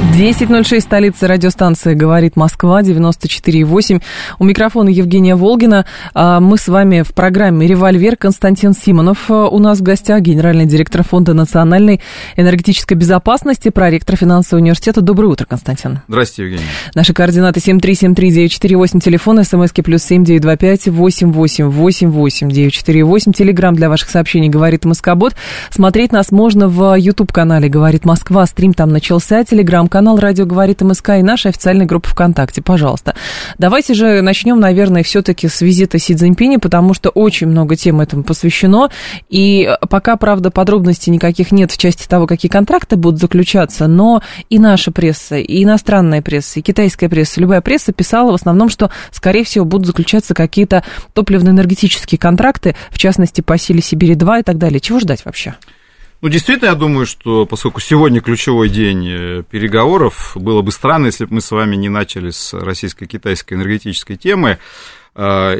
10.06, столица радиостанции «Говорит Москва», 94.8. У микрофона Евгения Волгина. А, мы с вами в программе «Револьвер». Константин Симонов а, у нас в гостях, генеральный директор Фонда национальной энергетической безопасности, проректор финансового университета. Доброе утро, Константин. Здравствуйте, Евгений. Наши координаты 7373948, телефон, смски плюс 7925 888 948. Телеграмм для ваших сообщений «Говорит Москобот». Смотреть нас можно в YouTube-канале «Говорит Москва». Стрим там начался. Телеграм канал «Радио говорит МСК» и наша официальная группа ВКонтакте. Пожалуйста. Давайте же начнем, наверное, все-таки с визита Си Цзиньпиня, потому что очень много тем этому посвящено. И пока, правда, подробностей никаких нет в части того, какие контракты будут заключаться, но и наша пресса, и иностранная пресса, и китайская пресса, любая пресса писала в основном, что, скорее всего, будут заключаться какие-то топливно-энергетические контракты, в частности, по силе Сибири-2 и так далее. Чего ждать вообще? Ну, действительно, я думаю, что поскольку сегодня ключевой день э, переговоров, было бы странно, если бы мы с вами не начали с российско-китайской энергетической темы. А,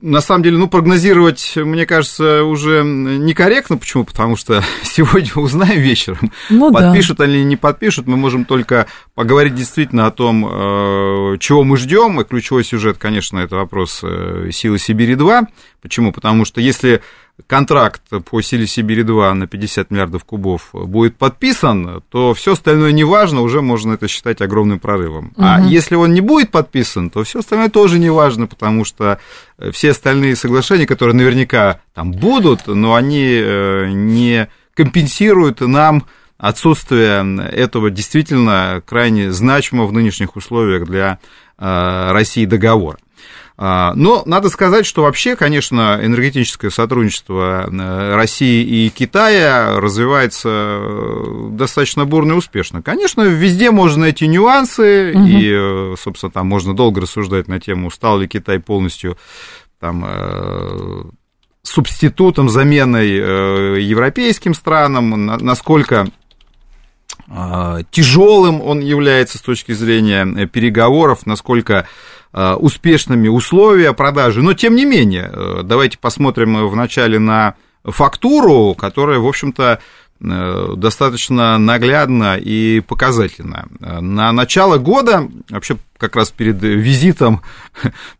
на самом деле, ну, прогнозировать, мне кажется, уже некорректно. Почему? Потому что сегодня узнаем вечером, ну, подпишут да. или не подпишут. Мы можем только поговорить действительно о том, э, чего мы ждем. И ключевой сюжет, конечно, это вопрос э, силы Сибири-2. Почему? Потому что если контракт по силе Сибири-2 на 50 миллиардов кубов будет подписан, то все остальное не важно, уже можно это считать огромным прорывом. Угу. А если он не будет подписан, то все остальное тоже не важно, потому что все остальные соглашения, которые наверняка там будут, но они э, не компенсируют нам отсутствие этого действительно крайне значимого в нынешних условиях для э, России договора. А, но надо сказать, что вообще, конечно, энергетическое сотрудничество э, России и Китая развивается э, достаточно бурно и успешно. Конечно, везде можно найти нюансы, угу. и, э, собственно, там можно долго рассуждать на тему, стал ли Китай полностью там, субститутом, заменой европейским странам, насколько тяжелым он является с точки зрения переговоров, насколько успешными условия продажи. Но, тем не менее, э, давайте посмотрим вначале на фактуру, которая, в общем-то, э, достаточно наглядно и показательно. На начало года, вообще как раз перед визитом,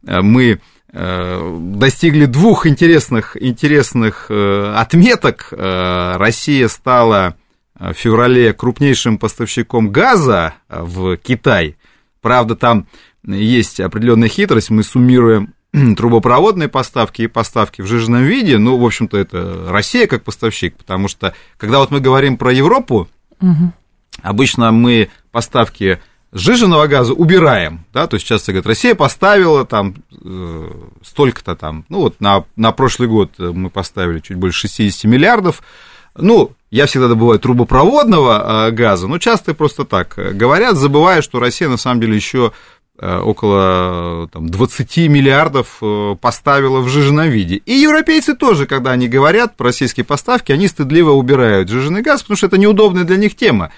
мы достигли двух интересных, интересных отметок. Россия стала в феврале крупнейшим поставщиком газа в Китай. Правда, там есть определенная хитрость, мы суммируем трубопроводные поставки и поставки в жиженном виде, ну, в общем-то, это Россия как поставщик, потому что, когда вот мы говорим про Европу, угу. обычно мы поставки сжиженного газа убираем, да, то есть часто говорят, Россия поставила там э, столько-то там, ну, вот на, на прошлый год мы поставили чуть больше 60 миллиардов, ну, я всегда добываю трубопроводного э, газа, но часто просто так говорят, забывая, что Россия на самом деле еще Э, около там, 20 миллиардов э, поставила в жиженном виде. И европейцы тоже, когда они говорят про российские поставки, они стыдливо убирают жиженый газ, потому что это неудобная для них тема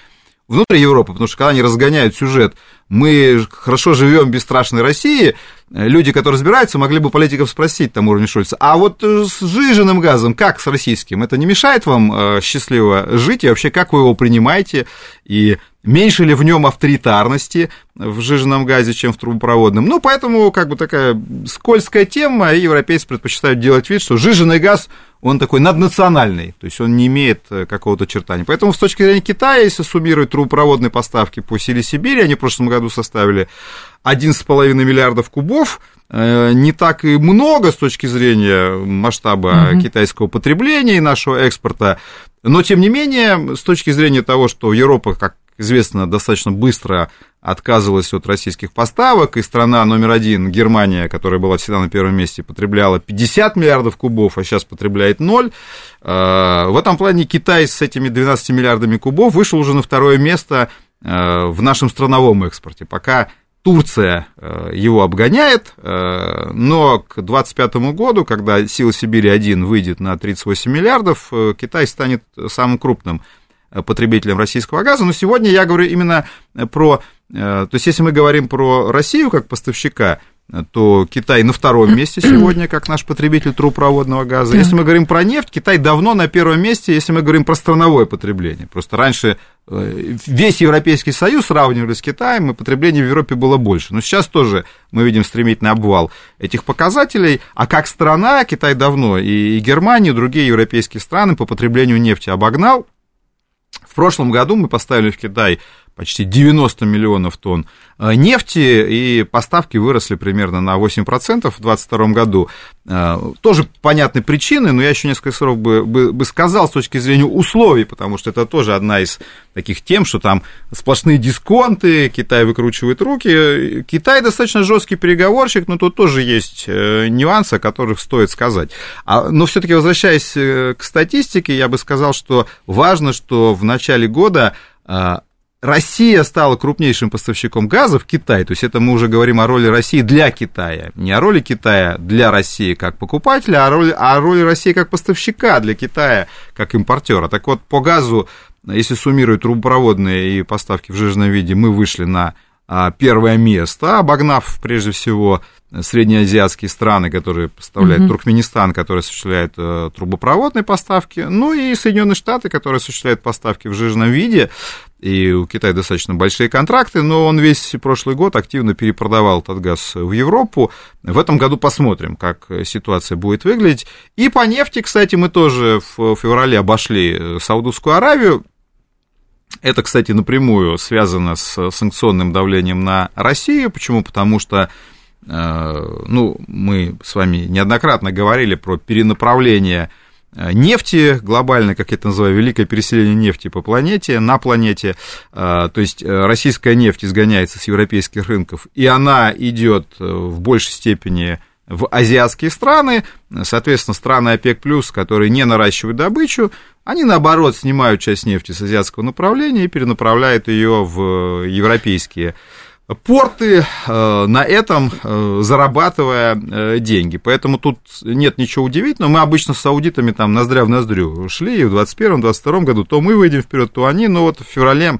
внутри Европы, потому что когда они разгоняют сюжет, мы хорошо живем в бесстрашной России, люди, которые разбираются, могли бы политиков спросить там уровне Шольца, а вот с жиженным газом, как с российским, это не мешает вам счастливо жить, и вообще как вы его принимаете, и меньше ли в нем авторитарности в жиженном газе, чем в трубопроводном. Ну, поэтому как бы такая скользкая тема, и европейцы предпочитают делать вид, что жиженый газ, он такой наднациональный, то есть он не имеет э, какого-то чертания. Поэтому с точки зрения Китая, если суммировать трубопроводные поставки по силе Сибири, они в прошлом году составили 11,5 миллиардов кубов, э, не так и много с точки зрения масштаба угу. китайского потребления и нашего экспорта, но тем не менее, с точки зрения того, что Европа, как известно, достаточно быстро отказывалась от российских поставок, и страна номер один, Германия, которая была всегда на первом месте, потребляла 50 миллиардов кубов, а сейчас потребляет ноль. Э, в этом плане Китай с этими 12 миллиардами кубов вышел уже на второе место в нашем страновом экспорте. Пока Турция э, его обгоняет, э, но к 2025 году, когда «Сила Сибири-1» выйдет на 38 миллиардов, э, Китай станет самым крупным потребителем российского газа. Но сегодня я говорю именно про... То есть, если мы говорим про Россию как поставщика, то Китай на втором месте сегодня, как наш потребитель трубопроводного газа. Если мы говорим про нефть, Китай давно на первом месте, если мы говорим про страновое потребление. Просто раньше э, весь Европейский Союз сравнивали с Китаем, и потребление в Европе было больше. Но сейчас тоже мы видим стремительный обвал этих показателей. А как страна, Китай давно и Германия, и другие европейские страны по потреблению нефти обогнал. В прошлом году мы поставили в Китай почти 90 миллионов тонн э, нефти, и поставки выросли примерно на 8% в 2022 году. Э, тоже понятны причины, но я еще несколько слов бы, бы, бы сказал с точки зрения условий, потому что это тоже одна из таких тем, что там сплошные дисконты, Китай выкручивает руки. Китай достаточно жесткий переговорщик, но тут тоже есть э, нюансы, о которых стоит сказать. А, но все-таки возвращаясь к статистике, я бы сказал, что важно, что в начале года Россия стала крупнейшим поставщиком газа в Китай, то есть это мы уже говорим о роли России для Китая, не о роли Китая для России как покупателя, а о роли, о роли России как поставщика для Китая как импортера. Так вот, по газу, если суммировать трубопроводные и поставки в жиженном виде, мы вышли на первое место, обогнав прежде всего среднеазиатские страны, которые поставляют, mm-hmm. Туркменистан, который осуществляет э, трубопроводные поставки, ну и Соединенные Штаты, которые осуществляют поставки в жиженном виде, и у Китая достаточно большие контракты, но он весь прошлый год активно перепродавал этот газ в Европу. В этом году посмотрим, как ситуация будет выглядеть. И по нефти, кстати, мы тоже в феврале обошли Саудовскую Аравию. Это, кстати, напрямую связано с санкционным давлением на Россию. Почему? Потому что Э, ну, мы с вами неоднократно говорили про перенаправление э, нефти глобально, как я это называю, великое переселение нефти по планете, на планете. Э, то есть российская нефть изгоняется с европейских рынков, и она идет в большей степени в азиатские страны, соответственно, страны ОПЕК+, которые не наращивают добычу, они, наоборот, снимают часть нефти с азиатского направления и перенаправляют ее в европейские страны порты э, на этом э, зарабатывая э, деньги. Поэтому тут нет ничего удивительного. Мы обычно с аудитами там ноздря в ноздрю шли и в 2021-2022 году. То мы выйдем вперед, то они. Но вот в феврале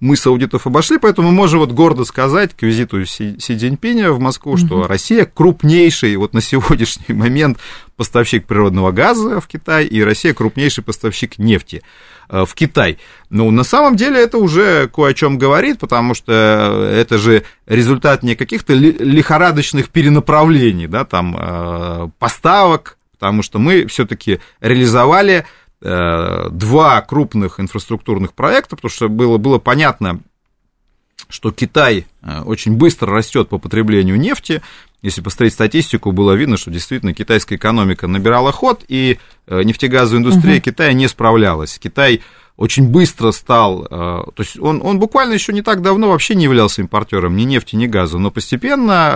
мы с аудитов обошли, поэтому мы можем вот гордо сказать к визиту Си, Си Цзиньпиня в Москву, mm-hmm. что Россия крупнейший вот на сегодняшний момент поставщик природного газа в Китай, и Россия крупнейший поставщик нефти э, в Китай. Ну, на самом деле это уже кое о чем говорит, потому что это же результат не каких-то лихорадочных перенаправлений, да, там, э, поставок, потому что мы все-таки реализовали два крупных инфраструктурных проекта, потому что было, было понятно, что Китай э, очень быстро растет по потреблению нефти. Если посмотреть статистику, было видно, что действительно китайская экономика набирала ход, и э, нефтегазовая индустрия угу. Китая не справлялась. Китай очень быстро стал, то есть он, он буквально еще не так давно вообще не являлся импортером ни нефти, ни газа, но постепенно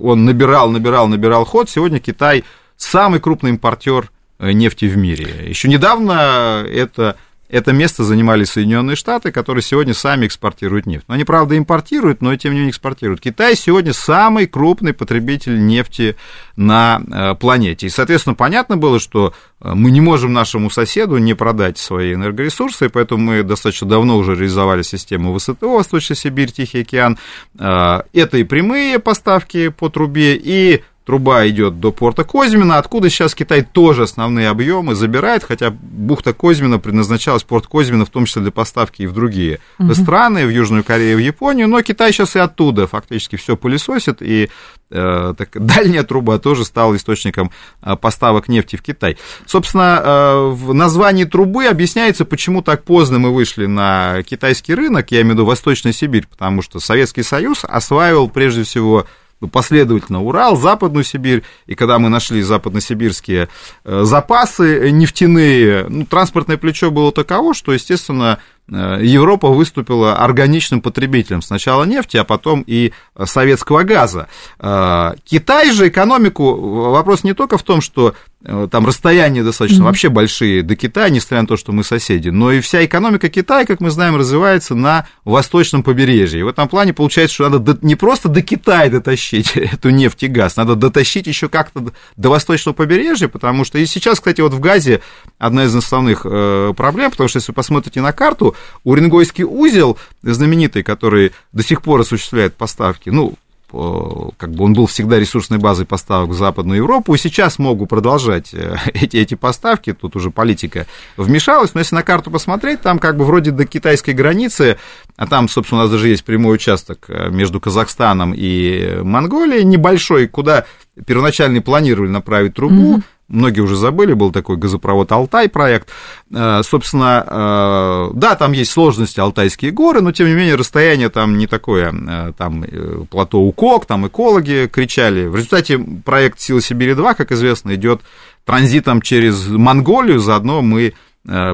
он набирал, набирал, набирал ход. Сегодня Китай самый крупный импортер Э, нефти в мире. Еще недавно это, это место занимали Соединенные Штаты, которые сегодня сами экспортируют нефть. Но они, правда, импортируют, но тем не менее экспортируют. Китай сегодня самый крупный потребитель нефти на э, планете. И, соответственно, понятно было, что э, мы не можем нашему соседу не продать свои энергоресурсы, поэтому мы достаточно давно уже реализовали систему ВСТО, Восточная Сибирь, Тихий океан. Это и прямые поставки по трубе, и труба идет до порта Козьмина, откуда сейчас Китай тоже основные объемы забирает, хотя бухта Козьмина предназначалась, порт Козьмина, в том числе для поставки и в другие угу. страны, в Южную Корею, в Японию, но Китай сейчас и оттуда фактически все пылесосит, и э, так, дальняя труба тоже стала источником э, поставок нефти в Китай. Собственно, э, в названии трубы объясняется, почему так поздно мы вышли на китайский рынок, я имею в виду Восточная Сибирь, потому что Советский Союз осваивал прежде всего ну, последовательно. Урал, Западную Сибирь, и когда мы нашли западносибирские э, запасы нефтяные, ну, транспортное плечо было таково, что, естественно, Европа выступила органичным потребителем сначала нефти, а потом и советского газа. Китай же экономику, вопрос не только в том, что Э, там расстояния достаточно mm-hmm. вообще большие до Китая, несмотря на то, что мы соседи. Но и вся экономика Китая, как мы знаем, развивается на восточном побережье. И в этом плане получается, что надо не просто до Китая дотащить эту нефть и газ, надо дотащить еще как-то до восточного побережья, потому что и сейчас, кстати, вот в газе одна из основных э, проблем, потому что если вы посмотрите на карту, Уренгойский узел, знаменитый, который до сих пор осуществляет поставки, ну, как бы он был всегда ресурсной базой поставок в Западную Европу, и сейчас могу продолжать э, эти, эти поставки, тут уже политика вмешалась, но если на карту посмотреть, там как бы вроде до китайской границы, а там, собственно, у нас даже есть прямой участок э, между Казахстаном и Монголией, небольшой, куда первоначально планировали направить трубу, mm-hmm многие уже забыли, был такой газопровод Алтай проект. Э, собственно, э, да, там есть сложности Алтайские горы, но тем не менее расстояние там не такое, э, там плато Укок, там экологи кричали. В результате проект Силы Сибири-2, как известно, идет транзитом через Монголию, заодно мы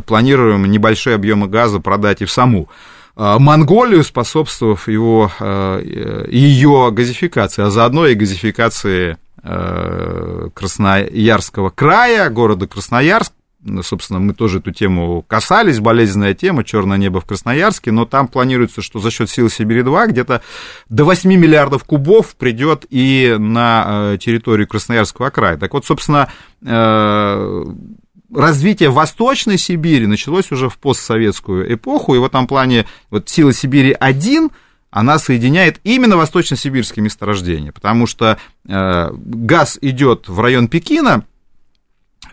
планируем небольшие объемы газа продать и в саму Монголию, способствовав его, ее газификации, а заодно и газификации Красноярского края, города Красноярск. Собственно, мы тоже эту тему касались, болезненная тема, черное небо в Красноярске, но там планируется, что за счет сил Сибири-2 где-то до 8 миллиардов кубов придет и на э, территорию Красноярского края. Так вот, собственно, э, развитие Восточной Сибири началось уже в постсоветскую эпоху, и в этом плане вот сила Сибири-1 – она соединяет именно восточно-сибирские месторождения, потому что э, газ идет в район Пекина,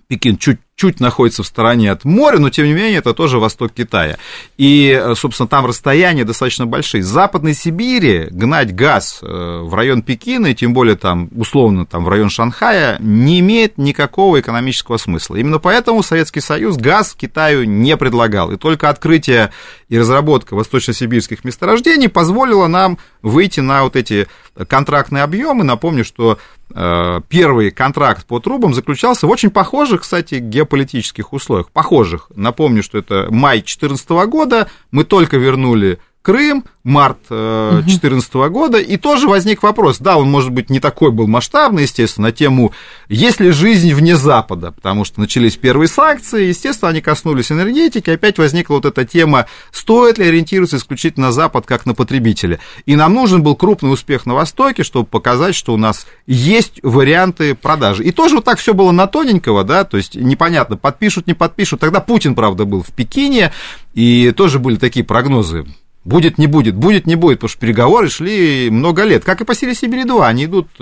Пекин чуть чуть находится в стороне от моря, но тем не менее это тоже восток Китая. И, собственно, там расстояния достаточно большие. С Западной Сибири гнать газ э, в район Пекина, и тем более там, условно, там, в район Шанхая, не имеет никакого экономического смысла. Именно поэтому Советский Союз газ Китаю не предлагал. И только открытие и разработка восточно-сибирских месторождений позволила нам выйти на вот эти контрактные объемы. Напомню, что э, первый контракт по трубам заключался в очень похожих, кстати, геополитических условиях. Похожих. Напомню, что это май 2014 года. Мы только вернули Крым, март 2014 э, года, и тоже возник вопрос, да, он, может быть, не такой был масштабный, естественно, на тему, есть ли жизнь вне Запада, потому что начались первые санкции, естественно, они коснулись энергетики, опять возникла вот эта тема, стоит ли ориентироваться исключительно на Запад, как на потребителя. И нам нужен был крупный успех на Востоке, чтобы показать, что у нас есть варианты продажи. И тоже вот так все было на тоненького, да, то есть непонятно, подпишут, не подпишут. Тогда Путин, правда, был в Пекине, и тоже были такие прогнозы Будет, не будет, будет, не будет, потому что переговоры шли много лет. Как и по силе Сибири-2, они идут 10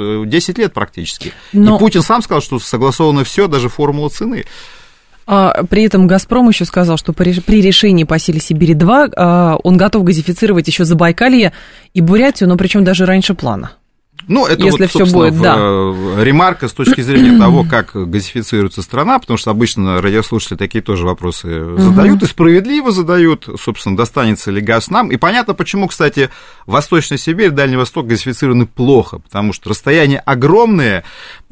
э, лет практически. Но... И Путин сам сказал, что согласовано все, даже формула цены. А, при этом «Газпром» еще сказал, что при решении по силе Сибири-2 а, он готов газифицировать еще Забайкалье и Бурятию, но причем даже раньше плана. Ну, это Если вот, все будет, да. ремарка с точки зрения того, как газифицируется страна, потому что обычно радиослушатели такие тоже вопросы задают, и справедливо задают, собственно, достанется ли газ нам. И понятно, почему, кстати, Восточная Сибирь, Дальний Восток газифицированы плохо, потому что расстояния огромные, э,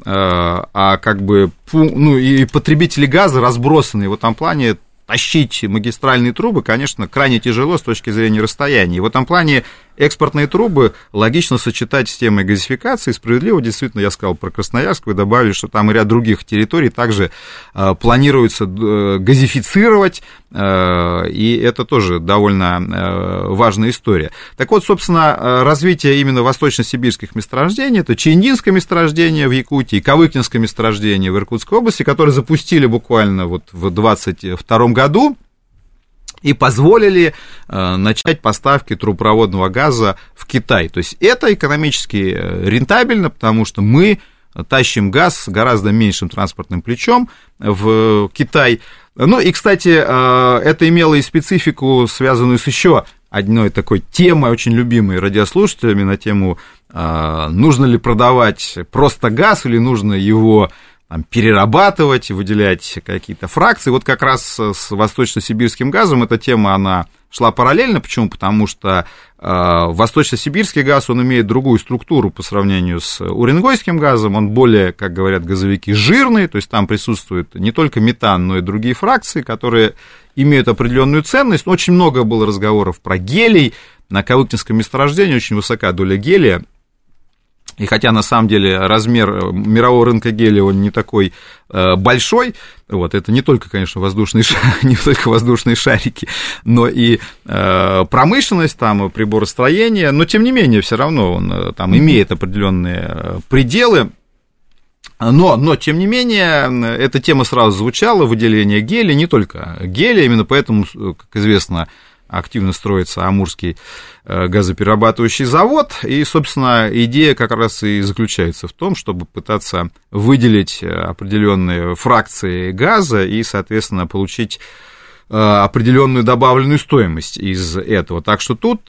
а как бы, ну, и потребители газа разбросаны, и в этом плане тащить магистральные трубы, конечно, крайне тяжело с точки зрения расстояния. И в этом плане экспортные трубы логично сочетать с темой газификации. Справедливо, действительно, я сказал про Красноярск, вы добавили, что там и ряд других территорий также э, планируется э, газифицировать, э, и это тоже довольно э, важная история. Так вот, собственно, э, развитие именно восточно-сибирских месторождений, это Чиндинское месторождение в Якутии, Кавыкинское месторождение в Иркутской области, которые запустили буквально вот в 2022 году, и позволили э, начать поставки трубопроводного газа в Китай. То есть это экономически э, рентабельно, потому что мы тащим газ с гораздо меньшим транспортным плечом в Китай. Ну и, кстати, э, это имело и специфику, связанную с еще одной такой темой, очень любимой радиослушателями, на тему, нужно ли продавать просто газ или нужно его там, перерабатывать, выделять какие-то фракции. Вот как раз с восточно-сибирским газом эта тема, она шла параллельно. Почему? Потому что э, восточно-сибирский газ, он имеет другую структуру по сравнению с уренгойским газом. Он более, как говорят газовики, жирный, то есть там присутствует не только метан, но и другие фракции, которые имеют определенную ценность. Очень много было разговоров про гелий. На Калыгинском месторождении очень высока доля гелия. И хотя на самом деле размер э, мирового рынка гелия он не такой э, большой, вот, это не только, конечно, воздушные, не только воздушные шарики, но и э, промышленность, там, приборостроение, но тем не менее, все равно он там имеет определенные пределы. Но, но, тем не менее, эта тема сразу звучала, выделение гелия, не только гелия, именно поэтому, как известно, активно строится Амурский э, газоперерабатывающий завод. И, собственно, идея как раз и заключается в том, чтобы пытаться выделить э, определенные фракции газа и, соответственно, получить э, определенную добавленную стоимость из этого. Так что тут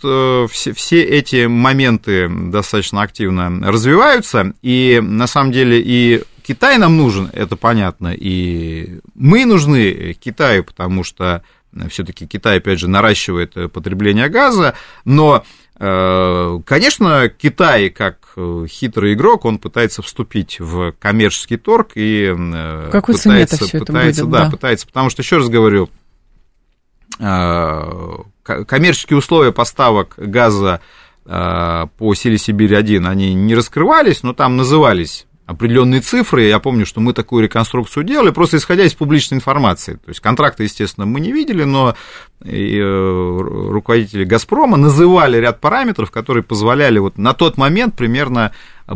все, все эти моменты достаточно активно развиваются, и на самом деле и Китай нам нужен, это понятно, и мы нужны Китаю, потому что все-таки Китай, опять же, наращивает э, потребление газа, но э, Конечно, Китай, как э, хитрый игрок, он пытается вступить в коммерческий торг и Какой пытается, все пытается, будет, да, да, пытается, потому что, еще раз говорю, коммерческие условия поставок газа по силе Сибирь-1, они не раскрывались, но там назывались определенные цифры. Я помню, что мы такую реконструкцию делали, просто исходя из публичной информации. То есть контракты, естественно, мы не видели, но э, руководители «Газпрома» называли ряд параметров, которые позволяли вот на тот момент примерно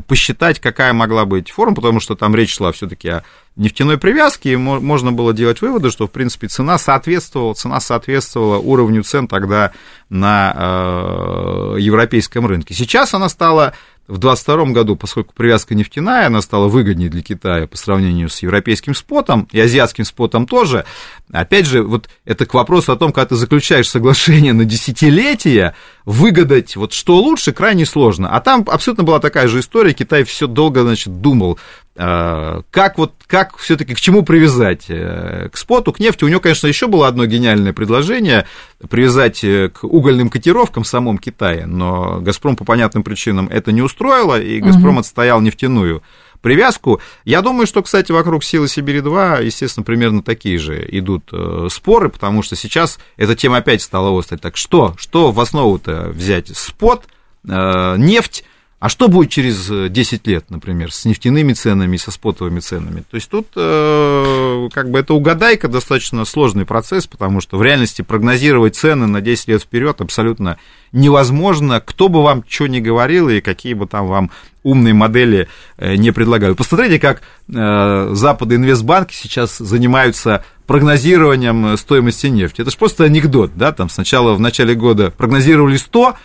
посчитать, какая могла быть форма, потому что там речь шла все таки о нефтяной привязке, и можно было делать выводы, что, в принципе, цена соответствовала, цена соответствовала уровню цен тогда на э, европейском рынке. Сейчас она стала в 2022 году, поскольку привязка нефтяная, она стала выгоднее для Китая по сравнению с европейским спотом и азиатским спотом тоже. Опять же, вот это к вопросу о том, когда ты заключаешь соглашение на десятилетия, выгадать вот что лучше крайне сложно. А там абсолютно была такая же история, Китай все долго, значит, думал, как вот, как все-таки к чему привязать? Э, к споту, к нефти. У него, конечно, еще было одно гениальное предложение привязать э, к угольным котировкам в самом Китае, но Газпром по понятным причинам это не устроило, и Газпром угу. отстоял нефтяную привязку. Я думаю, что, кстати, вокруг силы Сибири-2, естественно, примерно такие же идут э, споры, потому что сейчас эта тема опять стала острой. Так что, что в основу-то взять? Спот, нефть, а что будет через 10 лет, например, с нефтяными ценами и со спотовыми ценами? То есть тут э, как бы это угадайка, достаточно сложный процесс, потому что в реальности прогнозировать цены на 10 лет вперед абсолютно невозможно, кто бы вам что ни говорил и какие бы там вам умные модели э, не предлагали. Посмотрите, как э, Запады инвестбанки сейчас занимаются прогнозированием стоимости нефти. Это же просто анекдот, да, там сначала в начале года прогнозировали 100,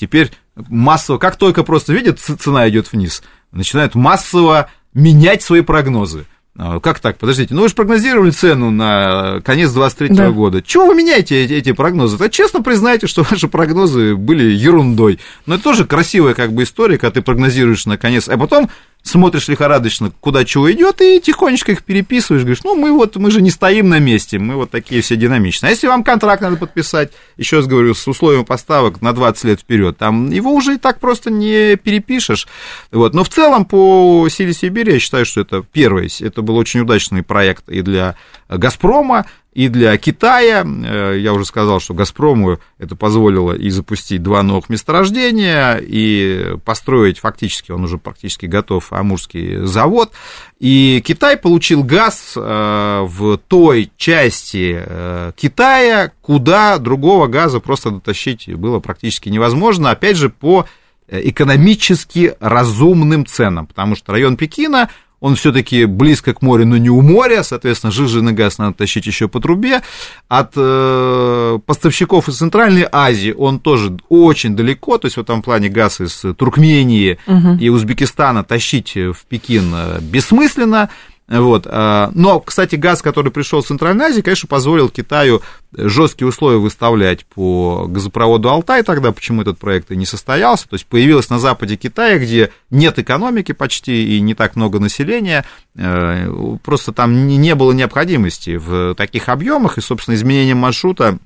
Теперь массово, как только просто видят, цена идет вниз, начинают массово менять свои прогнозы. А, как так? Подождите, ну вы же прогнозировали цену на конец 23 да. года. Чего вы меняете эти, эти прогнозы? Да честно признайте, что ваши прогнозы были ерундой. Но это тоже красивая как бы история, когда ты прогнозируешь на конец, а потом смотришь лихорадочно, куда чего идет, и тихонечко их переписываешь, говоришь, ну, мы вот, мы же не стоим на месте, мы вот такие все динамичные. А если вам контракт надо подписать, еще раз говорю, с условием поставок на 20 лет вперед, там его уже и так просто не перепишешь. Вот. Но в целом по силе Сибири я считаю, что это первый, это был очень удачный проект и для «Газпрома», и для Китая, э, я уже сказал, что «Газпрому» это позволило и запустить два новых месторождения, и построить фактически, он уже практически готов, Амурский завод. И Китай получил газ э, в той части э, Китая, куда другого газа просто дотащить было практически невозможно, опять же, по экономически разумным ценам, потому что район Пекина он все-таки близко к морю, но не у моря, соответственно, жиженый газ надо тащить еще по трубе. От э, поставщиков из Центральной Азии он тоже очень далеко, то есть в этом плане газ из Туркмении угу. и Узбекистана тащить в Пекин э, бессмысленно. Вот. А, но, кстати, газ, который пришел с Центральной Азии, конечно, позволил Китаю жесткие условия выставлять по газопроводу Алтай тогда, почему этот проект и не состоялся. То есть появилась на западе Китая, где нет экономики почти и не так много населения, э, просто там не было необходимости в таких объемах, и, собственно, изменением маршрута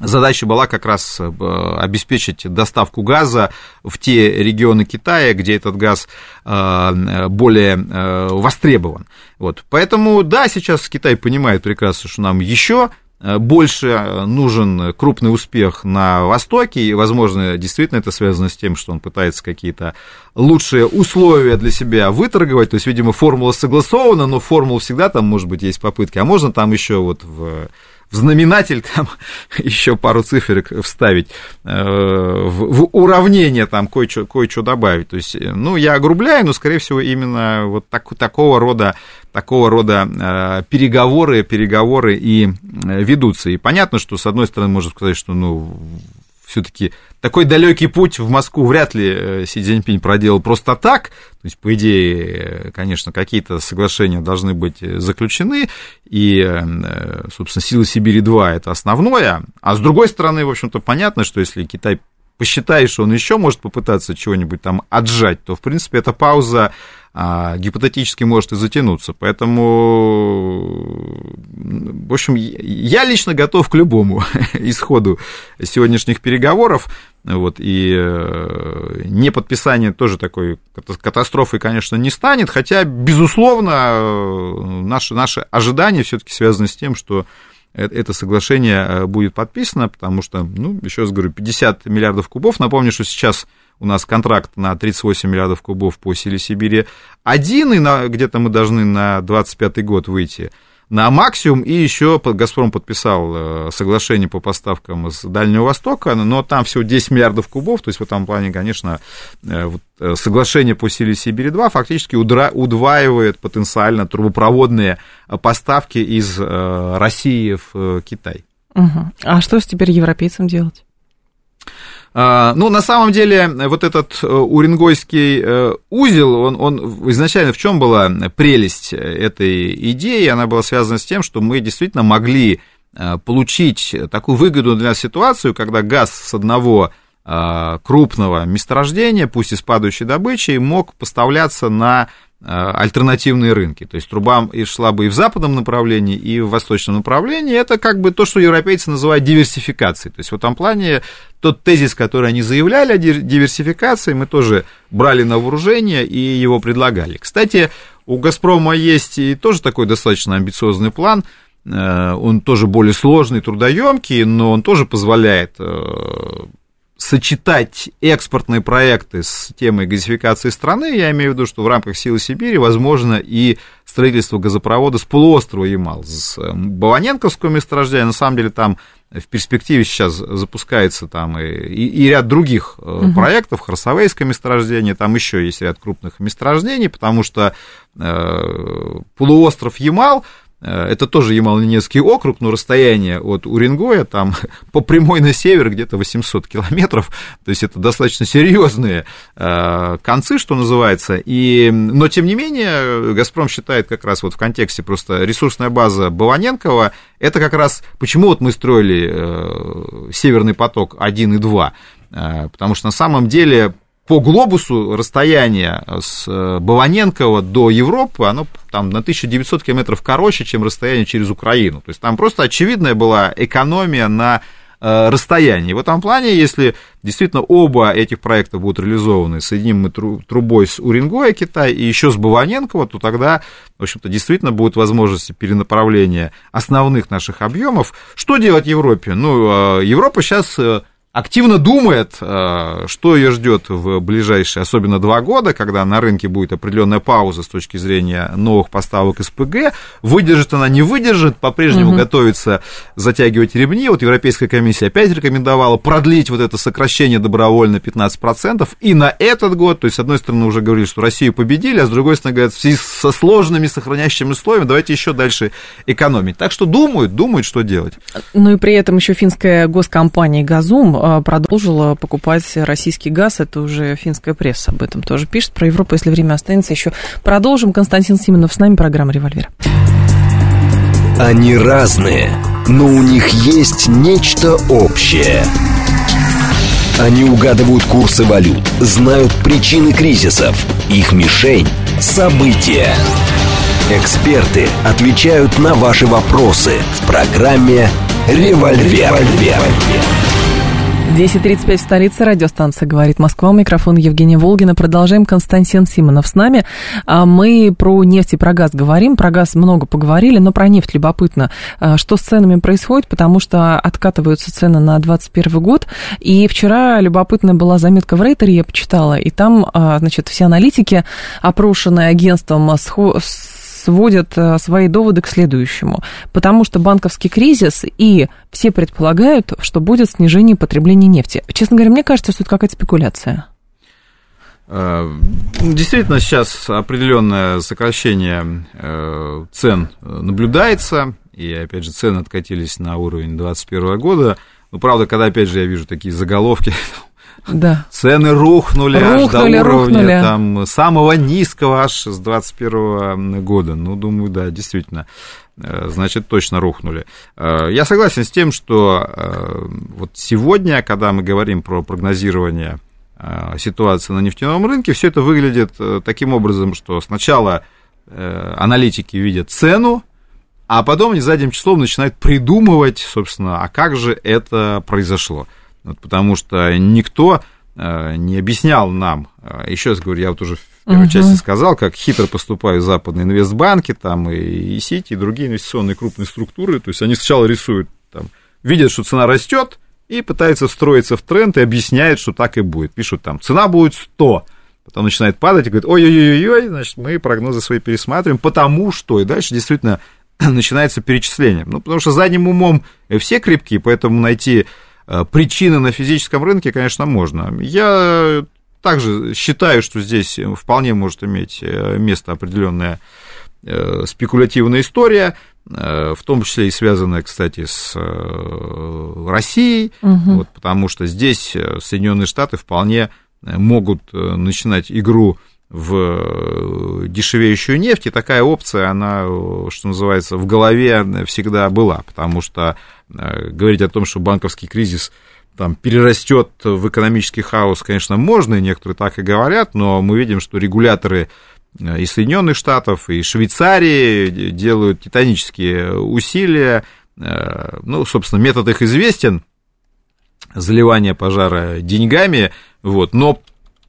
Задача была как раз э, обеспечить доставку газа в те регионы Китая, где этот газ э, более э, востребован. Вот. Поэтому, да, сейчас Китай понимает прекрасно, что нам еще больше нужен крупный успех на Востоке, и, возможно, действительно это связано с тем, что он пытается какие-то лучшие условия для себя выторговать, то есть, видимо, формула согласована, но формула всегда там, может быть, есть попытки, а можно там еще вот в в знаменатель там еще пару циферок вставить, э, в, уравнение там кое-что, кое-что добавить. То есть, э, ну, я огрубляю, но, скорее всего, именно вот так, такого рода, такого рода э, переговоры, переговоры и ведутся. И понятно, что, с одной стороны, можно сказать, что, ну, все-таки такой далекий путь в Москву вряд ли э, Си Цзиньпинь проделал просто так. То есть, по идее, конечно, какие-то соглашения должны быть заключены, и, э, собственно, силы Сибири-2 это основное. А с другой стороны, в общем-то, понятно, что если Китай посчитает, что он еще может попытаться чего-нибудь там отжать, то, в принципе, эта пауза а, гипотетически может и затянуться. Поэтому, в общем, я лично готов к любому исходу сегодняшних переговоров. Вот, и э, не подписание тоже такой катастрофой, конечно, не станет, хотя, безусловно, э, наши, наши ожидания все-таки связаны с тем, что это соглашение будет подписано, потому что, ну, еще раз говорю, 50 миллиардов кубов. Напомню, что сейчас у нас контракт на 38 миллиардов кубов по силе Сибири один, и на, где-то мы должны на 25 год выйти на максимум, и еще «Газпром» подписал э, соглашение по поставкам из Дальнего Востока, но там всего 10 миллиардов кубов, то есть в этом плане, конечно, э, э, соглашение по силе Сибири-2 фактически удваивает потенциально трубопроводные поставки из России в Китай. Угу. А что с теперь европейцам делать? А, ну, на самом деле, вот этот э, уренгойский э, узел, он, он изначально в чем была прелесть этой идеи? Она была связана с тем, что мы действительно могли э, получить такую выгодную для нас ситуацию, когда газ с одного крупного месторождения, пусть и с падающей добычей, мог поставляться на альтернативные рынки. То есть труба шла бы и в западном направлении, и в восточном направлении. Это как бы то, что европейцы называют диверсификацией. То есть в этом плане тот тезис, который они заявляли о диверсификации, мы тоже брали на вооружение и его предлагали. Кстати, у «Газпрома» есть и тоже такой достаточно амбициозный план. Э, он тоже более сложный, трудоемкий, но он тоже позволяет э, сочетать экспортные проекты с темой газификации страны, я имею в виду, что в рамках Силы Сибири возможно и строительство газопровода с полуострова Ямал, с э, Баваненковского месторождения, на самом деле там в перспективе сейчас запускается там и, и, и ряд других угу. проектов, Харсовейское месторождение, там еще есть ряд крупных месторождений, потому что э, полуостров Ямал это тоже Ямало-Ненецкий округ, но расстояние от Уренгоя там по прямой на север где-то 800 километров, то есть это достаточно серьезные э, концы, что называется, и, но тем не менее «Газпром» считает как раз вот в контексте просто ресурсная база Баваненкова, это как раз почему вот мы строили э, «Северный поток 1 и 2», потому что на самом деле по глобусу расстояние с э, Баваненкова до Европы, оно там на 1900 километров короче, чем расстояние через Украину. То есть там просто очевидная была экономия на э, расстоянии. В этом плане, если действительно оба этих проекта будут реализованы, соединим мы трубой с Уренгоя Китай и еще с Баваненкова, то тогда, в общем-то, действительно будет возможность перенаправления основных наших объемов. Что делать Европе? Ну, э, Европа сейчас активно думает, э, что ее ждет в ближайшие, особенно два года, когда на рынке будет определенная пауза с точки зрения новых поставок СПГ. Выдержит она, не выдержит, по-прежнему угу. готовится затягивать ремни. Вот Европейская комиссия опять рекомендовала продлить вот это сокращение добровольно 15%. И на этот год, то есть, с одной стороны, уже говорили, что Россию победили, а с другой стороны, говорят, в связи со сложными сохраняющими условиями, давайте еще дальше экономить. Так что думают, думают, что делать. Ну и при этом еще финская госкомпания «Газум» а, продолжила покупать российский газ. Это уже финская пресса об этом тоже пишет. Про Европу, если время останется, еще продолжим. Константин Симонов с нами, программа «Револьвер». Они разные, но у них есть нечто общее. Они угадывают курсы валют, знают причины кризисов. Их мишень – события. Эксперты отвечают на ваши вопросы в программе «Револьвер». 10.35 в столице, радиостанция «Говорит Москва», микрофон Евгения Волгина. Продолжаем, Константин Симонов с нами. А мы про нефть и про газ говорим, про газ много поговорили, но про нефть любопытно, а, что с ценами происходит, потому что откатываются цены на 2021 год, и вчера любопытная была заметка в Рейтере, я почитала, и там, а, значит, все аналитики, опрошенные агентством, сводят э, свои доводы к следующему. Потому что банковский кризис и все предполагают, что будет снижение потребления нефти. Честно говоря, мне кажется, что это какая-то спекуляция. Э, действительно, сейчас определенное сокращение э, цен наблюдается, и, опять же, цены откатились на уровень 2021 года. Ну, правда, когда, опять же, я вижу такие заголовки, Да. Цены рухнули, рухнули аж до уровня рухнули. там, самого низкого аж с 21 года. Ну, думаю, да, действительно э, значит, точно рухнули. Э, я согласен с тем, что э, вот сегодня, когда мы говорим про прогнозирование ситуации на нефтяном рынке, все это выглядит таким образом, что сначала аналитики видят цену, а потом они задним числом начинают придумывать, собственно, а как же это произошло. Вот, потому что никто э, не объяснял нам, э, еще раз говорю, я вот уже в первой uh-huh. части сказал, как хитро поступают западные инвестбанки, там и, и Сити, и другие инвестиционные крупные структуры, то есть они сначала рисуют, там, видят, что цена растет, и пытаются встроиться в тренд и объясняют, что так и будет. Пишут там, цена будет 100, потом начинает падать и говорит, ой-ой-ой, значит, мы прогнозы свои пересматриваем, потому что, и дальше действительно начинается перечисление. Ну, потому что задним умом все крепкие, поэтому найти причины на физическом рынке, конечно, можно. Я также считаю, что здесь вполне может иметь э, место определенная э, спекулятивная история, в том числе и связанная, кстати, с Россией, угу. вот, потому что здесь Соединенные Штаты вполне могут начинать игру в дешевеющую нефть, и такая опция, она, что называется, в голове всегда была, потому что Э, говорить о том, что банковский кризис там перерастет в экономический хаос, конечно, можно, и некоторые так и говорят, но мы видим, что регуляторы э, и Соединенных Штатов, и Швейцарии делают титанические усилия. Э, ну, собственно, метод их известен, заливание пожара деньгами, вот, но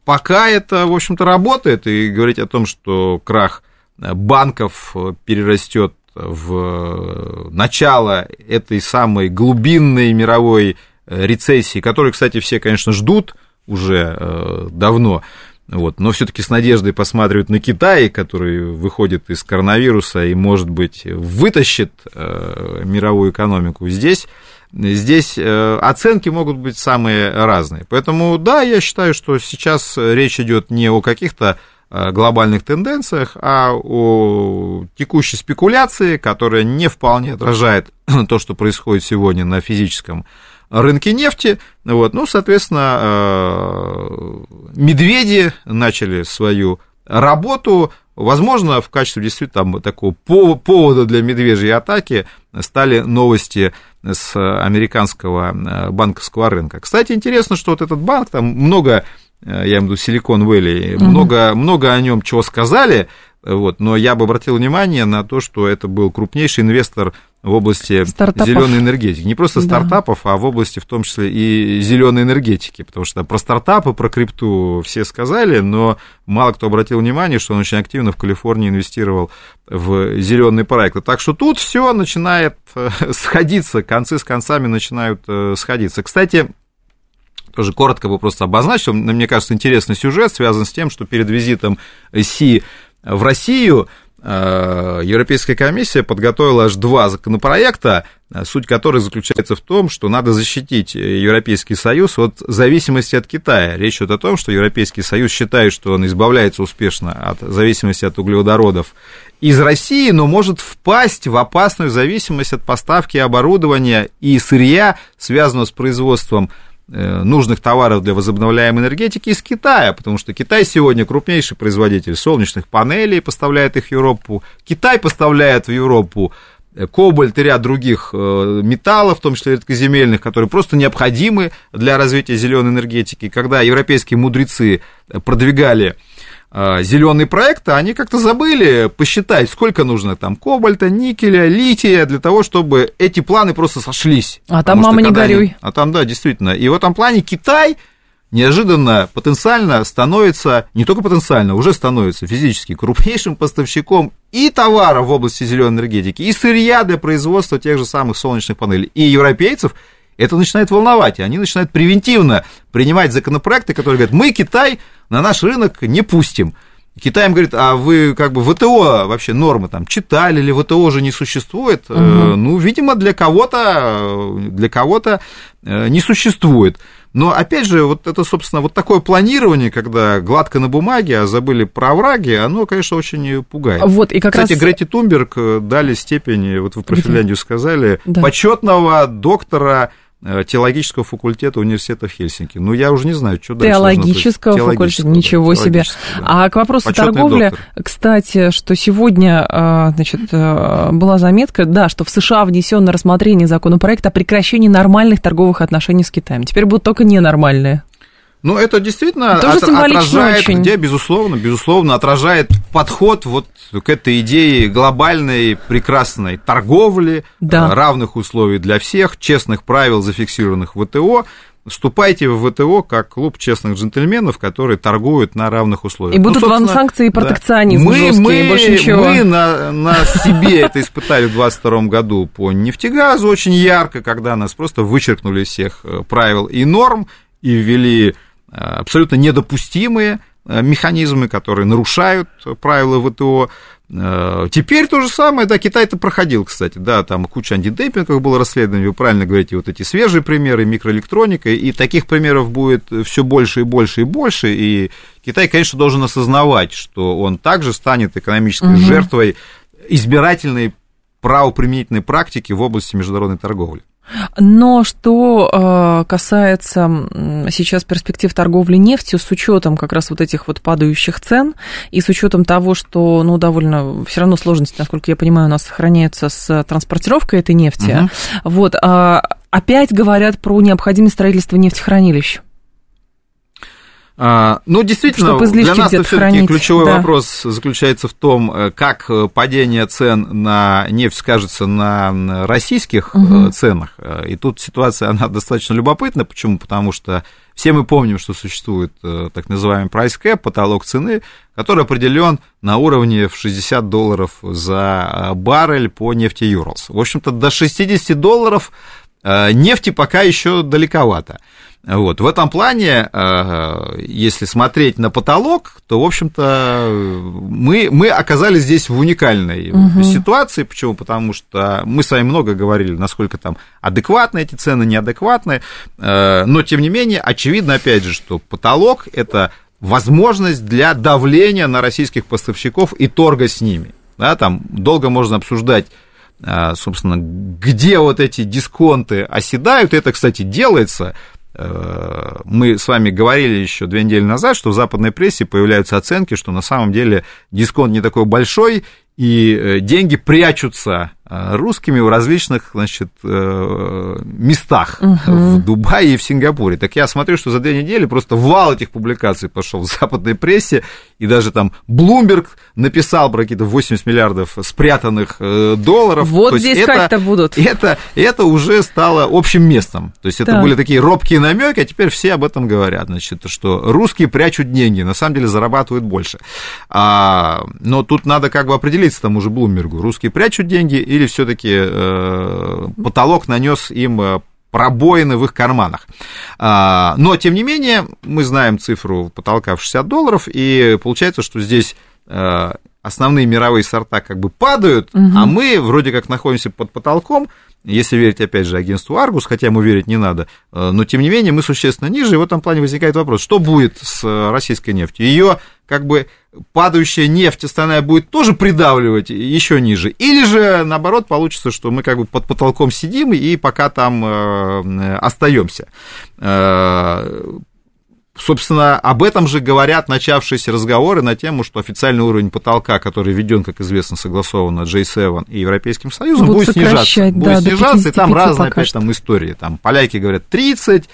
пока это, в общем-то, работает, и говорить о том, что крах банков перерастет в начало этой самой глубинной мировой э, рецессии, которую, кстати, все, конечно, ждут уже э, давно, вот, но все-таки с надеждой посматривают на Китай, который выходит из коронавируса и, может быть, вытащит э, мировую экономику. Здесь, здесь оценки могут быть самые разные. Поэтому, да, я считаю, что сейчас речь идет не о каких-то глобальных тенденциях, а о текущей спекуляции, которая не вполне отражает то, что происходит сегодня на физическом рынке нефти. Вот. Ну, соответственно, э, медведи начали свою работу. Возможно, в качестве действительно там, такого повода для медвежьей атаки стали новости с американского э, банковского рынка. Кстати, интересно, что вот этот банк, там много Э, я имею в виду Силикон Вэлли, угу. много, много о нем чего сказали, вот, но я бы обратил внимание на то, что это был крупнейший инвестор в области зеленой энергетики. Не просто стартапов, да. а в области в том числе и зеленой энергетики. Потому что про стартапы, про крипту все сказали, но мало кто обратил внимание, что он очень активно в Калифорнии инвестировал в зеленые проекты. Так что тут все начинает э, сходиться, концы с концами начинают э, сходиться. Кстати, тоже коротко бы просто обозначил, мне кажется, интересный сюжет связан с тем, что перед визитом Си в Россию э, Европейская комиссия подготовила аж два законопроекта, суть которых заключается в том, что надо защитить Европейский Союз от зависимости от Китая. Речь идет о том, что Европейский Союз считает, что он избавляется успешно от зависимости от углеводородов из России, но может впасть в опасную зависимость от поставки оборудования и сырья, связанного с производством нужных товаров для возобновляемой энергетики из Китая, потому что Китай сегодня крупнейший производитель солнечных панелей, поставляет их в Европу. Китай поставляет в Европу кобальт и ряд других металлов, в том числе редкоземельных, которые просто необходимы для развития зеленой энергетики. Когда европейские мудрецы продвигали а, зеленые проекты, они как-то забыли посчитать, сколько нужно там кобальта, никеля, лития для того, чтобы эти планы просто сошлись. А там, мама, не горюй. Они... А там, да, действительно. И в этом плане Китай неожиданно потенциально становится, не только потенциально, уже становится физически крупнейшим поставщиком и товаров в области зеленой энергетики, и сырья для производства тех же самых солнечных панелей. И европейцев это начинает волновать, и они начинают превентивно принимать законопроекты, которые говорят, мы Китай на наш рынок не пустим. Китай им говорит, а вы как бы ВТО вообще нормы там читали или ВТО уже не существует? Угу. Ну, видимо, для кого-то для кого-то э, не существует. Но опять же, вот это, собственно, вот такое планирование, когда гладко на бумаге, а забыли про овраги, оно, конечно, очень пугает. Вот, и как Кстати, раз... Грети Тумберг дали степень, вот вы про Финляндию сказали, да. почетного доктора Э, теологического факультета университета в Хельсинки. Ну, я уже не знаю, что дальше. Теологического факультета, ничего да, себе. Да. А к вопросу Почетный торговли, доктор. кстати, что сегодня, а, значит, э, была заметка, да, что в США внесен на рассмотрение законопроект о прекращении нормальных торговых отношений с Китаем. Теперь будут только ненормальные. Ну, это действительно Тоже от, отражает, очень. где, безусловно, безусловно, отражает подход вот к этой идее глобальной, прекрасной торговли, да. Э, равных условий для всех, честных правил, зафиксированных в ВТО. Вступайте в ВТО как клуб честных джентльменов, которые торгуют на равных условиях. И будут ну, вам санкции и протекционизм да. мы, жесткие, мы, больше ничего. Мы на, на себе это испытали в 2022 году по нефтегазу очень ярко, когда нас просто вычеркнули всех э, правил и норм и ввели абсолютно недопустимые э, механизмы, которые нарушают правила ВТО. Э, теперь то же самое, да, Китай это проходил, кстати, да, там куча антидемпингов было расследовано, вы правильно говорите, вот эти свежие примеры, микроэлектроника, и таких примеров будет все больше и больше и больше, и Китай, конечно, должен осознавать, что он также станет экономической угу. жертвой избирательной правоприменительной практики в области международной торговли. Но что э, касается сейчас перспектив торговли нефтью, с учетом как раз вот этих вот падающих цен и с учетом того, что, ну, довольно все равно сложности, насколько я понимаю, у нас сохраняются с транспортировкой этой нефти, угу. вот, а, опять говорят про необходимость строительства нефтехранилищ. А, ну, действительно, для нас все-таки ключевой да. вопрос заключается в том, э, как э, падение цен на нефть скажется на российских угу. ценах. И тут ситуация, она достаточно любопытна. Почему? Потому что все мы помним, что существует так называемый price cap, потолок цены, который определен на уровне в 60 долларов за баррель по нефти Юрлс. В общем-то, до 60 долларов нефти пока еще далековато. Вот. В этом плане, э, если смотреть на потолок, то, в общем-то, мы, мы оказались здесь в уникальной угу. ситуации. Почему? Потому что мы с вами много говорили, насколько там адекватны эти цены, неадекватны. Э, но, тем не менее, очевидно, опять же, что потолок – это возможность для давления на российских поставщиков и торга с ними. Да, там долго можно обсуждать э, собственно, где вот эти дисконты оседают. Это, кстати, делается мы с вами говорили еще две недели назад, что в западной прессе появляются оценки, что на самом деле дисконт не такой большой, и э, деньги прячутся русскими в различных, значит, э, местах угу. в Дубае и в Сингапуре. Так я смотрю, что за две недели просто вал этих публикаций пошел в западной прессе, и даже там Блумберг написал про какие-то 80 миллиардов спрятанных долларов. Вот То здесь как-то будут. Это, это уже стало общим местом. То есть это так. были такие робкие намеки, а теперь все об этом говорят, значит, что русские прячут деньги, на самом деле зарабатывают больше. А, но тут надо как бы определить, говорится тому же Блумбергу, русские прячут деньги или все-таки э, потолок нанес им э, пробоины в их карманах. А, но, тем не менее, мы знаем цифру потолка в 60 долларов, и получается, что здесь э, основные мировые сорта как бы падают, угу. а мы вроде как находимся под потолком, если верить, опять же, агентству Аргус, хотя ему верить не надо, но, тем не менее, мы существенно ниже, и в этом плане возникает вопрос, что будет с российской нефтью? Ее как бы падающая нефть остальная будет тоже придавливать еще ниже, или же наоборот получится, что мы как бы под потолком сидим и пока там э, остаемся. Э, собственно, об этом же говорят начавшиеся разговоры на тему, что официальный уровень потолка, который введен, как известно, согласован J7 и Европейским Союзом, Будут будет снижаться. Да, будет снижаться, и там разные опять там истории. Там поляки говорят 30,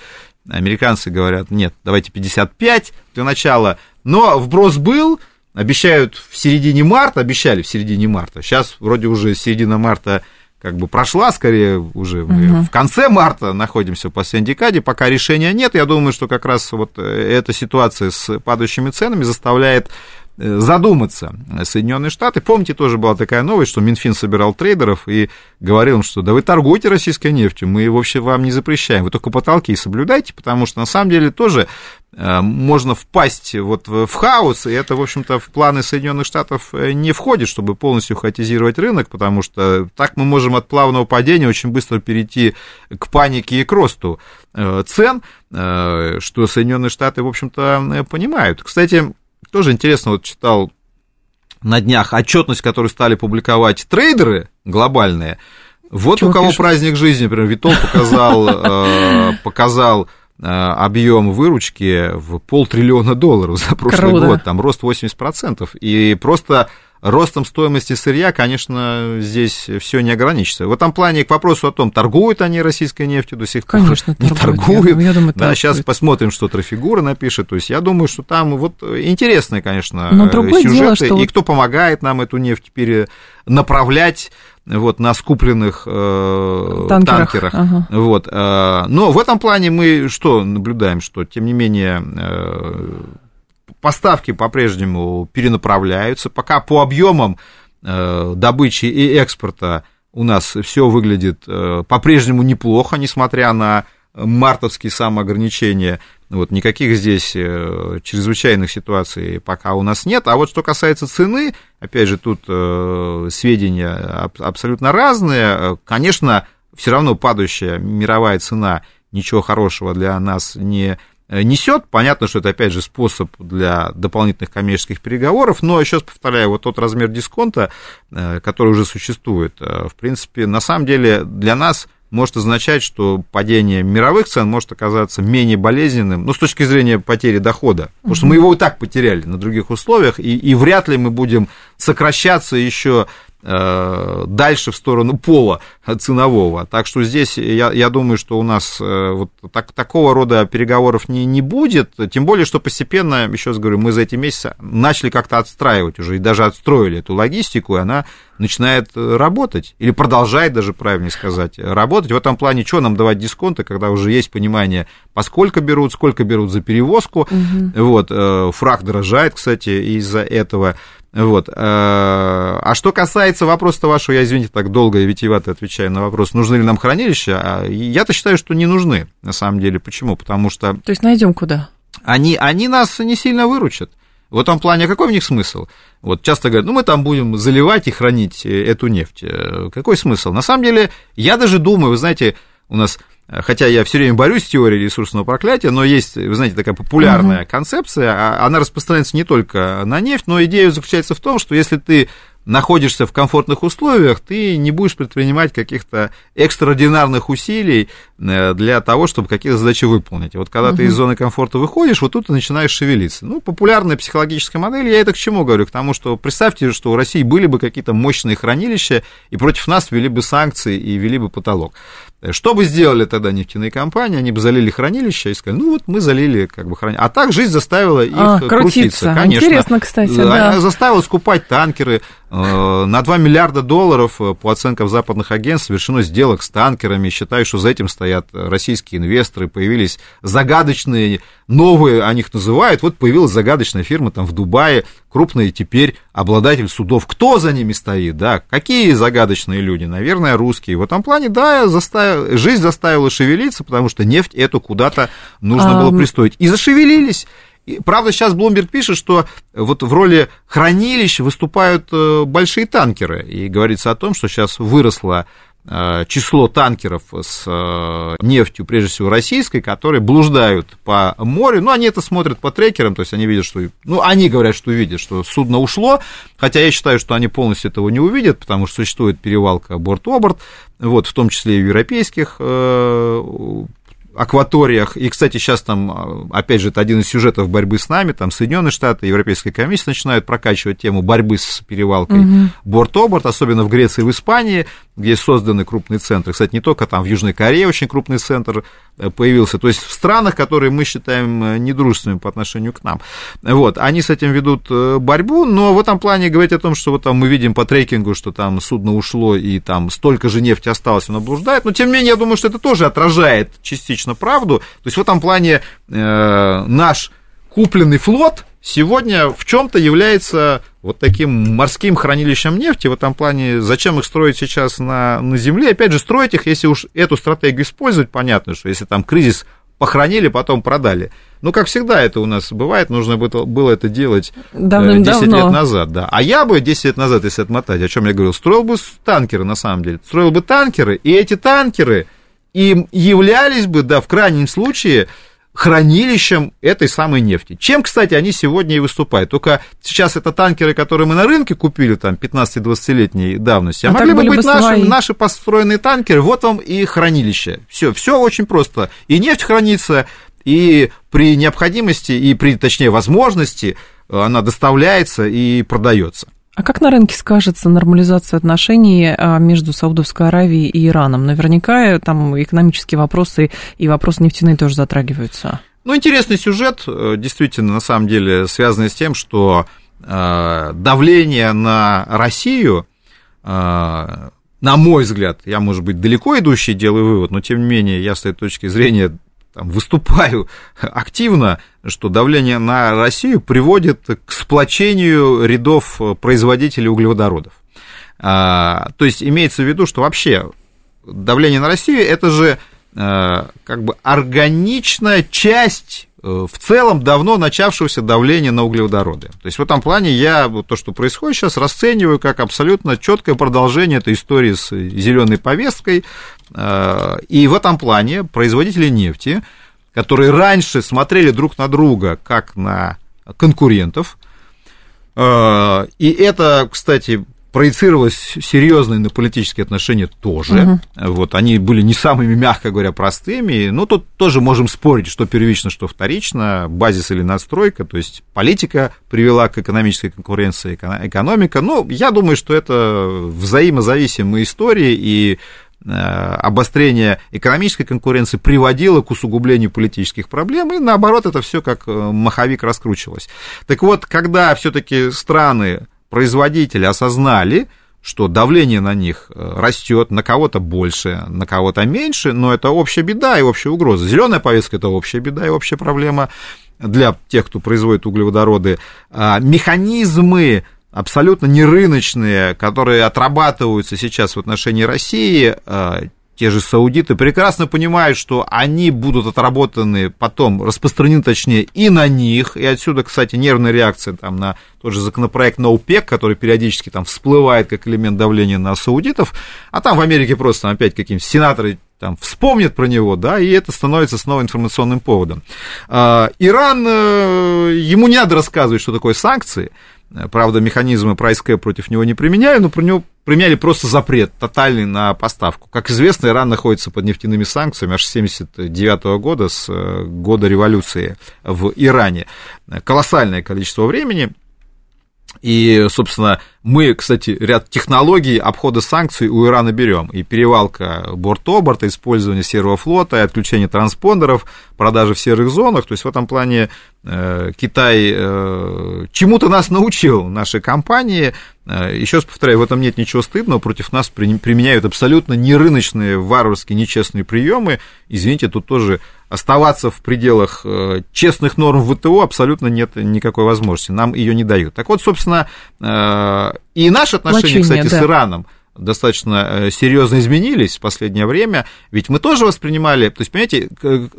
американцы говорят, нет, давайте 55 для начала. Но вброс был, обещают в середине марта, обещали в середине марта. Сейчас вроде уже середина марта как бы прошла, скорее уже мы угу. в конце марта находимся в последней декаде, пока решения нет. Я думаю, что как раз вот э, эта ситуация с падающими ценами заставляет задуматься Соединенные Штаты. Помните, тоже была такая новость, что Минфин собирал трейдеров и говорил им, что да вы торгуете российской нефтью, мы вообще вам не запрещаем, вы только потолки соблюдайте, потому что на самом деле тоже э, можно впасть вот в хаос, и это, в общем-то, в планы Соединенных Штатов э, не входит, чтобы полностью хаотизировать рынок, потому что так мы можем от плавного падения очень быстро перейти к панике и к росту цен, что Соединенные Штаты, в общем-то, понимают. Кстати, тоже интересно, вот читал на днях отчетность, которую стали публиковать трейдеры глобальные. Вот Чего у кого пишут? праздник жизни, например, Витол показал, э, показал э, объем выручки в полтриллиона долларов за прошлый Круто. год, там рост 80%. И просто ростом стоимости сырья, конечно, здесь все не ограничится. В этом плане к вопросу о том, торгуют они российской нефтью до сих пор. Конечно, не торгуют. Я, я думаю, да, сейчас посмотрим, что Трофигура напишет. То есть я думаю, что там вот интересные, конечно, Но сюжеты. Дело, что... И кто помогает нам эту нефть перенаправлять вот, на скупленных э, танкерах. танкерах. Ага. Вот, э, но в этом плане мы что наблюдаем, что, тем не менее, э, поставки по-прежнему перенаправляются, пока по объемам э, добычи и экспорта у нас все выглядит э, по-прежнему неплохо, несмотря на мартовские самоограничения. Вот, никаких здесь э, чрезвычайных ситуаций пока у нас нет. А вот что касается цены, опять же, тут сведения абсолютно разные. Конечно, все равно падающая мировая цена ничего хорошего для нас не несет. Понятно, что это, опять же, способ для дополнительных коммерческих переговоров, но, еще раз повторяю, вот тот размер дисконта, э, который уже существует, э, в принципе, на самом деле для нас может означать, что падение мировых цен может оказаться менее болезненным, ну, с точки зрения потери дохода, потому что мы его и так потеряли на других условиях, и, и вряд ли мы будем сокращаться еще Э, дальше в сторону пола ценового. Так что здесь я, я думаю, что у нас э, вот так, такого рода переговоров не, не будет, тем более, что постепенно, еще раз говорю, мы за эти месяцы начали как-то отстраивать уже, и даже отстроили эту логистику, и она начинает э, работать, или продолжает даже, правильнее сказать, работать. В этом плане, что нам давать дисконты, когда уже есть понимание, поскольку берут, сколько берут за перевозку, угу. вот, фраг дорожает, кстати, из-за этого, вот. Э, а что касается вопроса вашего, я, извините, так долго и витиевато отвечаю на вопрос, нужны ли нам хранилища, а я-то считаю, что не нужны, на самом деле. Почему? Потому что... То есть найдем куда? Они, они нас не сильно выручат. В этом плане какой в них смысл? Вот часто говорят, ну мы там будем заливать и хранить э, эту нефть. Э, какой смысл? На самом деле, я даже думаю, вы знаете, у нас хотя я все время борюсь с теорией ресурсного проклятия, но есть, вы знаете, такая популярная uh-huh. концепция, а она распространяется не только на нефть, но идея заключается в том, что если ты находишься в комфортных условиях, ты не будешь предпринимать каких-то экстраординарных усилий э, для того, чтобы какие-то задачи выполнить. Вот когда uh-huh. ты из зоны комфорта выходишь, вот тут ты начинаешь шевелиться. Ну, популярная психологическая модель, я это к чему говорю? К тому, что представьте, что у России были бы какие-то мощные хранилища, и против нас ввели бы санкции и ввели бы потолок. Что бы сделали тогда нефтяные компании? Они бы залили хранилища и сказали, ну вот мы залили как бы хранилище. А так жизнь заставила их а, крутиться. крутиться. Конечно. Интересно, кстати, да. Заставила скупать танкеры. Э, на 2 миллиарда долларов, э, по оценкам западных агентств, совершено сделок с танкерами. Считаю, что за этим стоят российские инвесторы. Появились загадочные, новые, о них называют. Вот появилась загадочная фирма там в Дубае, крупный теперь обладатель судов. Кто за ними стоит, да? Какие загадочные люди? Наверное, русские. В этом плане, да, заставил жизнь заставила шевелиться, потому что нефть эту куда-то нужно а... было пристроить. И зашевелились. И, правда, сейчас Блумберг пишет, что вот в роли хранилищ выступают э, большие танкеры. И говорится о том, что сейчас выросла число танкеров с э, нефтью, прежде всего российской, которые блуждают по морю. Ну, они это смотрят по трекерам, то есть они видят, что... Ну, они говорят, что видят, что судно ушло, хотя я считаю, что они полностью этого не увидят, потому что существует перевалка борт-оборт, вот, в том числе и в европейских э, акваториях. И, кстати, сейчас там, опять же, это один из сюжетов борьбы с нами, там Соединенные Штаты, Европейская комиссия начинают прокачивать тему борьбы с перевалкой угу. борт-оборт, особенно в Греции и в Испании, где созданы крупные центры. Кстати, не только там, в Южной Корее очень крупный центр появился. То есть в странах, которые мы считаем э, недружественными по отношению к нам. Вот, они с этим ведут э, борьбу, но в этом плане говорить о том, что вот там мы видим по трекингу, что там судно ушло и там столько же нефти осталось, оно блуждает, но тем не менее, я думаю, что это тоже отражает частично правду. То есть в этом плане э, наш купленный флот сегодня в чем-то является вот таким морским хранилищем нефти. В этом плане, зачем их строить сейчас на, на земле? Опять же, строить их, если уж эту стратегию использовать, понятно, что если там кризис похоронили, потом продали. Ну, как всегда это у нас бывает, нужно было это делать э, Давным 10 лет назад, да. А я бы 10 лет назад, если отмотать, о чем я говорил, строил бы танкеры, на самом деле. Строил бы танкеры, и эти танкеры им являлись бы, да, в крайнем случае, хранилищем этой самой нефти. Чем, кстати, они сегодня и выступают. Только сейчас это танкеры, которые мы на рынке купили, там, 15-20-летней давности, а, а могли бы быть бы наши, наши построенные танкеры, вот вам и хранилище. Все, все очень просто. И нефть хранится, и при необходимости, и при, точнее, возможности она доставляется и продается. А как на рынке скажется нормализация отношений а, между Саудовской Аравией и Ираном? Наверняка там экономические вопросы и вопросы нефтяные тоже затрагиваются. Ну, интересный сюжет, э, действительно, на самом деле, связанный с тем, что э, давление на Россию, э, на мой взгляд, я, может быть, далеко идущий делаю вывод, но, тем не менее, я с этой точки зрения там, выступаю активно, что давление на Россию приводит к сплочению рядов производителей углеводородов. А, то есть имеется в виду, что вообще давление на Россию это же а, как бы органичная часть э, в целом давно начавшегося давления на углеводороды. То есть в этом плане я то, что происходит сейчас, расцениваю как абсолютно четкое продолжение этой истории с зеленой повесткой. А, и в этом плане производители нефти, которые раньше смотрели друг на друга как на конкурентов, а, и это, кстати, проецировалось серьезно на политические отношения тоже. Угу. Вот, они были не самыми, мягко говоря, простыми. Но тут тоже можем спорить, что первично, что вторично, базис или надстройка. То есть политика привела к экономической конкуренции, экономика. Но я думаю, что это взаимозависимые истории, и э, обострение экономической конкуренции приводило к усугублению политических проблем, и наоборот, это все как э, маховик раскручивалось. Так вот, когда все-таки страны производители осознали, что давление на них э, растет, на кого-то больше, на кого-то меньше, но это общая беда и общая угроза. Зеленая повестка это общая беда и общая проблема для тех, кто производит углеводороды. А механизмы абсолютно нерыночные, которые отрабатываются сейчас в отношении России, а, те же саудиты прекрасно понимают, что они будут отработаны потом, распространены точнее и на них, и отсюда, кстати, нервная реакция там, на тот же законопроект на ОПЕК, который периодически там всплывает как элемент давления на саудитов, а там в Америке просто опять какие-нибудь сенаторы там вспомнят про него, да, и это становится снова информационным поводом. А, Иран, э, ему не надо рассказывать, что такое санкции, Правда, механизмы price cap против него не применяли, но про него применяли просто запрет тотальный на поставку. Как известно, Иран находится под нефтяными санкциями аж с 1979 года, с э, года революции в Иране. Колоссальное количество времени. И, собственно, мы, кстати, ряд технологий обхода санкций у Ирана берем. И перевалка борт-оборта, использование серого флота, и отключение транспондеров, продажи в серых зонах. То есть в этом плане э, Китай э, чему-то нас научил, наши компании. Э, еще раз повторяю, в этом нет ничего стыдного. Против нас применяют абсолютно нерыночные, варварские, нечестные приемы. Извините, тут тоже оставаться в пределах честных норм ВТО абсолютно нет никакой возможности. Нам ее не дают. Так вот, собственно, и наши отношения, кстати, да. с Ираном достаточно э, серьезно изменились в последнее время, ведь мы тоже воспринимали, то есть, понимаете,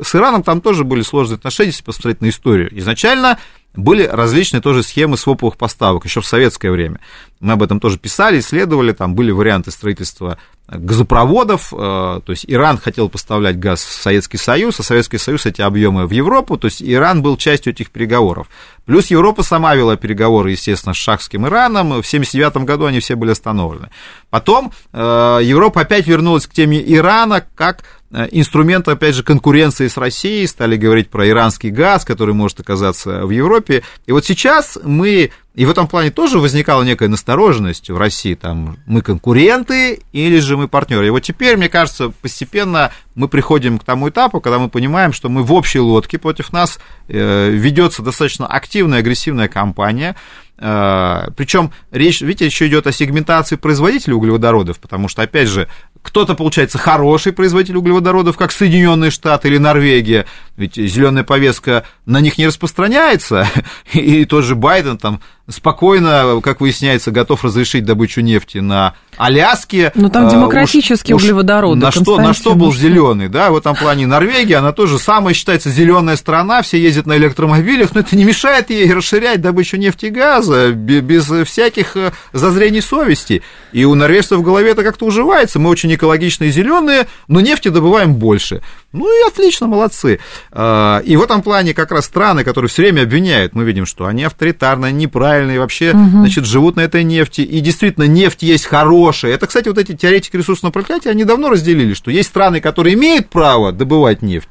с Ираном там тоже были сложные отношения, если посмотреть на историю. Изначально были различные тоже схемы своповых поставок еще в советское время. Мы об этом тоже писали, исследовали, там были варианты строительства газопроводов, то есть Иран хотел поставлять газ в Советский Союз, а Советский Союз эти объемы в Европу, то есть Иран был частью этих переговоров. Плюс Европа сама вела переговоры, естественно, с шахским Ираном. В 1979 году они все были остановлены. Потом э, Европа опять вернулась к теме Ирана как э, инструмент, опять же, конкуренции с Россией. Стали говорить про иранский газ, который может оказаться в Европе. И вот сейчас мы и в этом плане тоже возникала некая настороженность в России, там, мы конкуренты или же мы партнеры. И вот теперь, мне кажется, постепенно мы приходим к тому этапу, когда мы понимаем, что мы в общей лодке против нас э, ведется достаточно активная, агрессивная кампания, э, причем речь, видите, еще идет о сегментации производителей углеводородов, потому что, опять же, кто-то, получается, хороший производитель углеводородов, как Соединенные Штаты или Норвегия, ведь зеленая повестка на них не распространяется, и тот же Байден там спокойно, как выясняется, готов разрешить добычу нефти на Аляске. Ну, там демократические уж, углеводороды. На что, на что был зеленый, да, в этом плане Норвегия, она тоже самая считается зеленая страна, все ездят на электромобилях, но это не мешает ей расширять добычу нефти и газа без всяких э, зазрений совести. И у норвежцев в голове это как-то уживается, мы очень экологичные зеленые, но нефти добываем больше. Ну и отлично, молодцы. А, и в этом плане как раз страны, которые все время обвиняют, мы видим, что они авторитарные, неправильные, вообще, угу. значит, живут на этой нефти. И действительно, нефть есть хорошая. Это, кстати, вот эти теоретики ресурсного проклятия, они давно разделили, что есть страны, которые имеют право добывать нефть,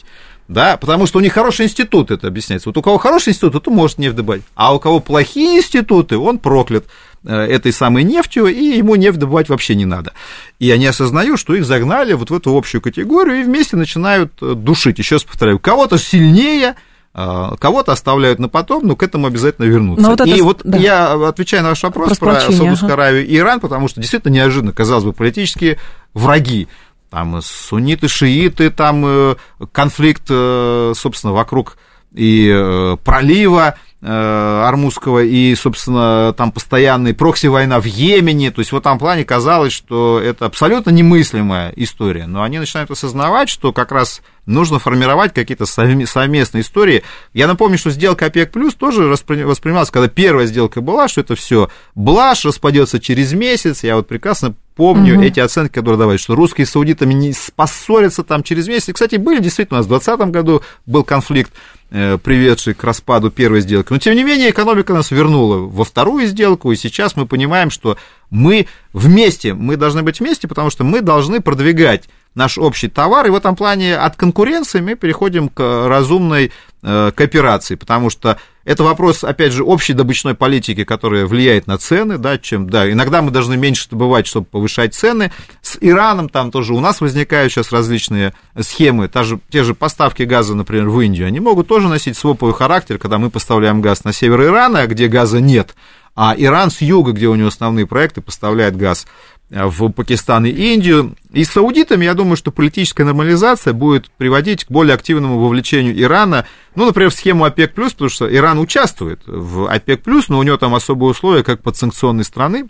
да, потому что у них хороший институт, это объясняется. Вот у кого хороший институт, то может нефть добывать, а у кого плохие институты, он проклят. Э, этой самой нефтью, и ему нефть добывать вообще не надо. И они осознают, что их загнали вот в эту общую категорию и вместе начинают э, душить. Еще раз повторяю, кого-то сильнее, э, кого-то оставляют на потом, но к этому обязательно вернутся. Вот это, и вот да. я отвечаю на ваш вопрос про, про Саудовскую ага. Аравию и Иран, потому что действительно неожиданно, казалось бы, политические враги там сунниты, шииты, там конфликт, собственно, вокруг и пролива, Армузского и, собственно, там постоянная прокси-война в Йемене. То есть в этом плане казалось, что это абсолютно немыслимая история. Но они начинают осознавать, что как раз нужно формировать какие-то совместные истории. Я напомню, что сделка ОПЕК плюс тоже воспринималась, когда первая сделка была, что это все блажь, распадется через месяц. Я вот прекрасно помню угу. эти оценки, которые давали, что русские с саудитами не поссорятся там через месяц. И, кстати, были действительно, у нас в 2020 году был конфликт Э, приведший к распаду первой сделки. Но, тем не менее, экономика нас вернула во вторую сделку, и сейчас мы понимаем, что мы вместе, мы должны быть вместе, потому что мы должны продвигать наш общий товар, и в этом плане от конкуренции мы переходим к разумной э, кооперации, потому что это вопрос, опять же, общей добычной политики, которая влияет на цены, да, чем, да, иногда мы должны меньше добывать, чтобы повышать цены. С Ираном там тоже у нас возникают сейчас различные схемы, та же, те же поставки газа, например, в Индию, они могут тоже носить своповый характер, когда мы поставляем газ на север Ирана, где газа нет, а Иран с юга, где у него основные проекты, поставляет газ в Пакистан и Индию. И с саудитами, я думаю, что политическая нормализация будет приводить к более активному вовлечению Ирана, ну, например, в схему ОПЕК+, потому что Иран участвует в ОПЕК+, но у него там особые условия, как подсанкционной страны.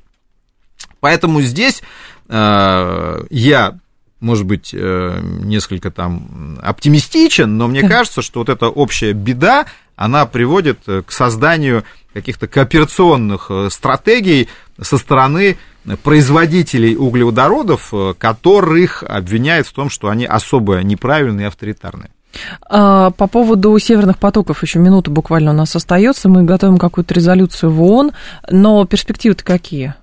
Поэтому здесь э, я может быть, э, несколько там оптимистичен, но мне кажется, что вот эта общая беда, она приводит к созданию каких-то кооперационных э, стратегий со стороны производителей углеводородов, э, которых обвиняют в том, что они особо неправильные и авторитарные. А, по поводу северных потоков еще минута буквально у нас остается. Мы готовим какую-то резолюцию в ООН, но перспективы-то какие?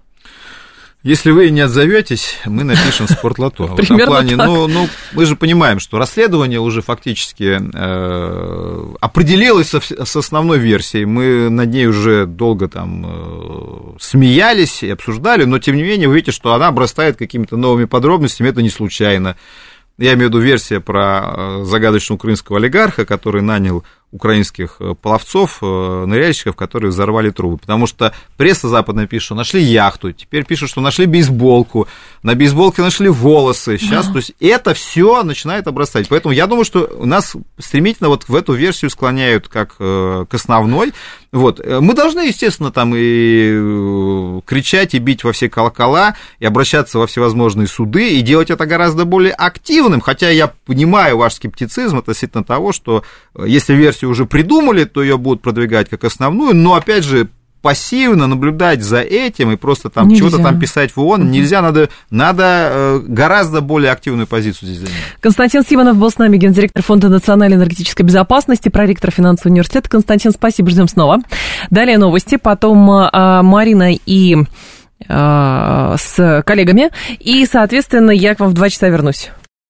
Если вы не отзоветесь, мы напишем спортлото. В этом плане, ну, ну, мы же понимаем, что расследование уже фактически э, определилось со, с основной версией. Мы над ней уже долго там э, смеялись и обсуждали, но тем не менее вы видите, что она обрастает какими-то новыми подробностями, это не случайно. Я имею в виду версия про э, загадочного украинского олигарха, который нанял украинских э, пловцов, э, ныряльщиков, которые взорвали трубы. Потому что пресса западная пишет, что нашли яхту, теперь пишут, что нашли бейсболку, на бейсболке нашли волосы. Сейчас, то есть это все начинает обрастать. Поэтому я думаю, что нас стремительно вот в эту версию склоняют как к основной. Вот. Мы должны, естественно, там и кричать, и бить во все колокола, и обращаться во всевозможные суды, и делать это гораздо более активным, хотя я понимаю ваш скептицизм относительно того, что если версию уже придумали, то ее будут продвигать как основную, но, опять же, пассивно наблюдать за этим и просто там чего-то там писать в ООН нельзя, надо, надо э, гораздо более активную позицию здесь занять. Константин Симонов был с нами, гендиректор Фонда национальной энергетической безопасности, проректор финансового университета. Константин, спасибо, ждем снова. Далее новости, потом а, Марина и а, с коллегами, и, соответственно, я к вам в два часа вернусь.